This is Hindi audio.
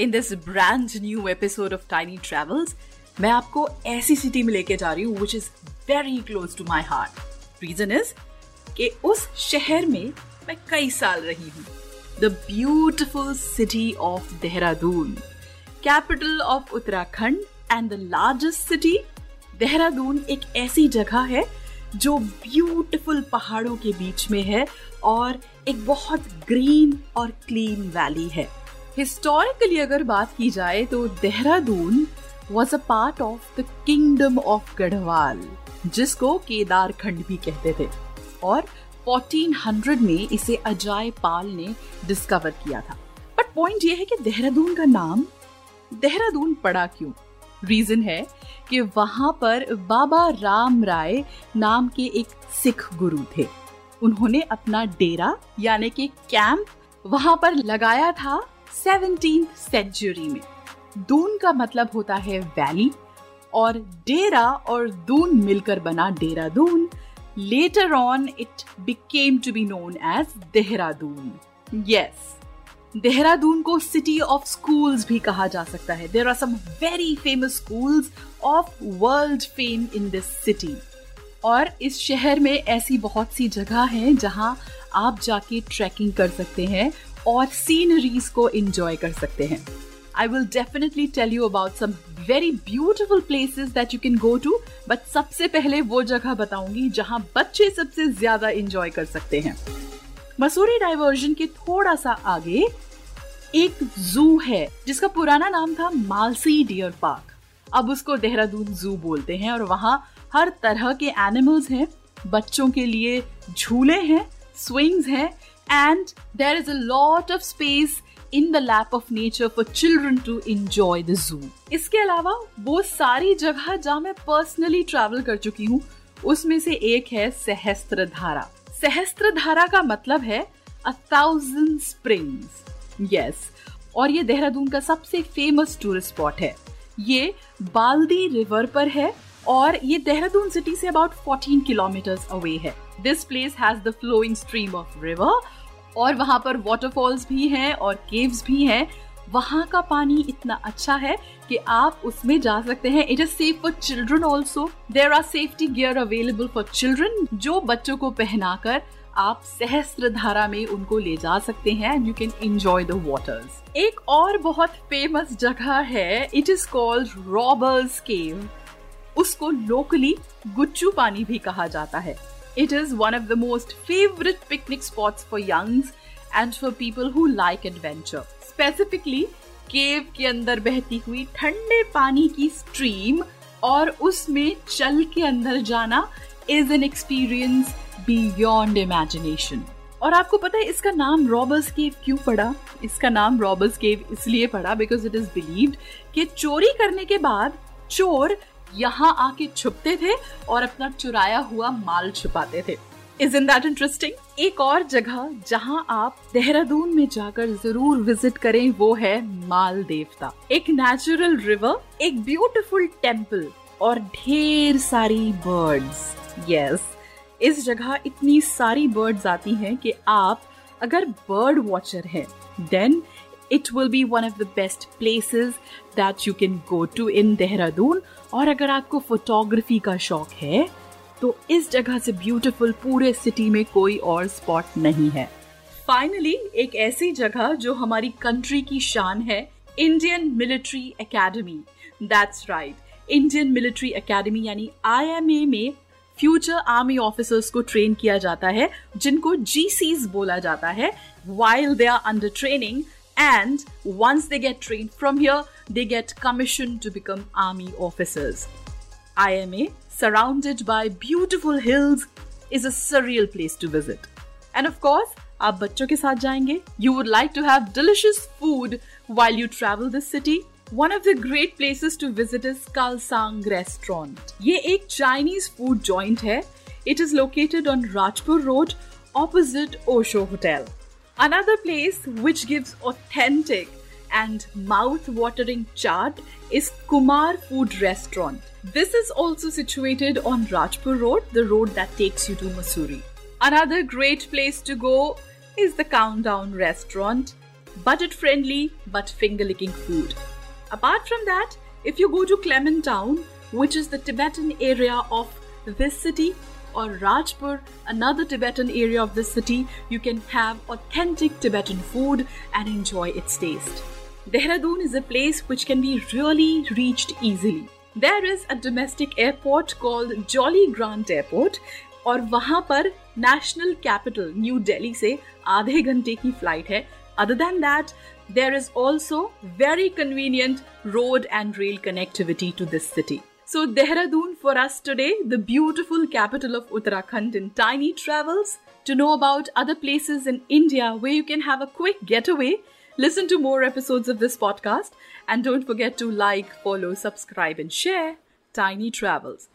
In this brand new episode of tiny Travels, मैं आपको ऐसी सिटी में लेके जा रही हूँ which is very close to my heart reason is कि उस शहर में मैं कई साल रही हूँ। The beautiful city of Dehradun capital of Uttarakhand and the largest city Dehradun एक ऐसी जगह है जो ब्यूटिफुल पहाड़ों के बीच में है और एक बहुत ग्रीन और क्लीन वैली है। हिस्टोरिकली अगर बात की जाए तो Dehradun was a part of the kingdom of Garhwal जिसको केदार खंड भी कहते थे। और 1400 में इसे अजय पाल ने डिस्कवर किया था। बट पॉइंट ये है कि देहरादून का नाम देहरादून पड़ा क्यों? रीजन है कि वहाँ पर बाबा राम राय नाम के एक सिख गुरु थे। उन्होंने अपना डेरा, यानी कि कैंप वहाँ पर लगाया था सेवनटीन सेंचुरी में। दून का मतलब होता है वैली, और डेरा और दून मिलकर बना Dehradun. Later on it became to be known as Dehradun. Yes Dehradun को सिटी ऑफ़ स्कूल्स भी कहा जा सकता है। There are some very famous schools of world fame in this city और इस शहर में ऐसी बहुत सी जगह हैं जहाँ आप जाके ट्रैकिंग कर सकते हैं। और सीनरीज को एंजॉय कर सकते हैं। I will definitely tell you about some very beautiful places that you can go to but सबसे पहले वो जगह बताऊँगी जहाँ बच्चे सबसे ज़्यादा इंजॉय कर सकते हैं। मसूरी डाइवर्जन के थोड़ा सा आगे एक जू है, जिसका पुराना नाम था मालसी डियर पार्क अब उसको देहरादून जू बोलते हैं और वहाँ हर तरह के एनिमल्स हैं, बच्चों के लिए झूले हैं स्विंग्स हैं and there is a lot of space in the lap of nature for children to enjoy the zoo इसके अलावा वो सारी जगह जहाँ मैं पर्सनली ट्रैवल कर चुकी हूँ उसमें से एक है सहस्त्र धारा सहस्त्र धारा का मतलब है अ थाउज़ेंड स्प्रिंग्स यस और ये देहरादून का सबसे फ़ेमस टूरिस्ट स्पॉट है ये बाल्दी रिवर पर है और ये देहरादून सिटी से अबाउट 14 किलोमीटर्स अवे है. This place has the flowing stream of river और वहाँ पर वाटरफॉल्स भी हैं और केव्स भी हैं. वहाँ का पानी इतना अच्छा है कि आप उसमें जा सकते हैं. It is safe for children also there are safety gear available for children जो बच्चों को पहनाकर आप सहस्त्र धारा में उनको ले जा सकते हैं and you can enjoy the waters एक और बहुत फ़ेमस जगह है. It is called robbers cave उसको लोकली गुच्चू पानी भी कहा जाता है। It is one of the most favourite picnic spots for youngs and for people who like adventure specifically cave के अंदर बहती हुई ठंडे पानी की स्ट्रीम और उसमें चल के अंदर जाना is an experience beyond imagination और आपको पता है, इसका नाम रॉबर्स केव क्यों पड़ा? इसका नाम रॉबर्स केव इसलिए पड़ा बिकॉज़ इट इज़ बिलीव्ड कि चोरी करने के बाद चोर यहाँ आके छुपते थे और अपना चुराया हुआ माल छुपाते थे। इज़ इन दैट इंटरेस्टिंग एक और जगह जहाँ आप देहरादून में जाकर ज़रूर विज़िट करें, वो है माल देवता। एक नेचुरल रिवर एक ब्यूटिफुल टेंपल और ढेर सारी बर्ड्स यस इस जगह इतनी सारी बर्ड्स आती हैं कि आप अगर बर्ड वॉचर हैं then it will be one of the best places that you can go to in Dehradun और अगर आपको फोटोग्राफी का शौक है तो इस जगह से ब्यूटीफुल पूरे सिटी में कोई और स्पॉट नहीं है। फाइनली एक ऐसी जगह जो हमारी कंट्री की शान है Indian Military Academy that's right Indian Military Academy यानी आईएमए में फ्यूचर आर्मी ऑफिसर्स को ट्रेन किया जाता है, जिनको जीसीज बोला जाता है। While they are under training and once they get trained from here, they get commissioned to become army officers. IMA, surrounded by beautiful hills, is a surreal place to visit. And of course, आप बच्चों के साथ जाएंगे you would like to have delicious food while you travel this city one of the great places to visit is Kalsang restaurant ये एक चाइनीज फूड जॉइंट है it is located on Rajpur road opposite Osho Hotel. Another place which gives authentic and mouth-watering chaat is Kumar Food Restaurant. This is also situated on Rajpur Road, the road that takes you to Mussoorie. Another great place to go is the Countdown Restaurant, budget friendly but finger licking food. Apart from that, if you go to Clement Town, which is the Tibetan area of this city, or Rajpur, another Tibetan area of this city, you can have authentic Tibetan food and enjoy its taste. Dehradun is a place which can be really reached easily. There is a domestic airport called Jolly Grant Airport और वहां पर नेशनल कैपिटल न्यू दिल्ली से आधे घंटे की फ्लाइट है other than that there is also very convenient road and rail connectivity to this city So, Dehradun for us today, the beautiful capital of Uttarakhand in tiny travels. To know about other places in India where you can have a quick getaway, listen to more episodes of this podcast and don't forget to like, follow, subscribe, and share Tiny Travels.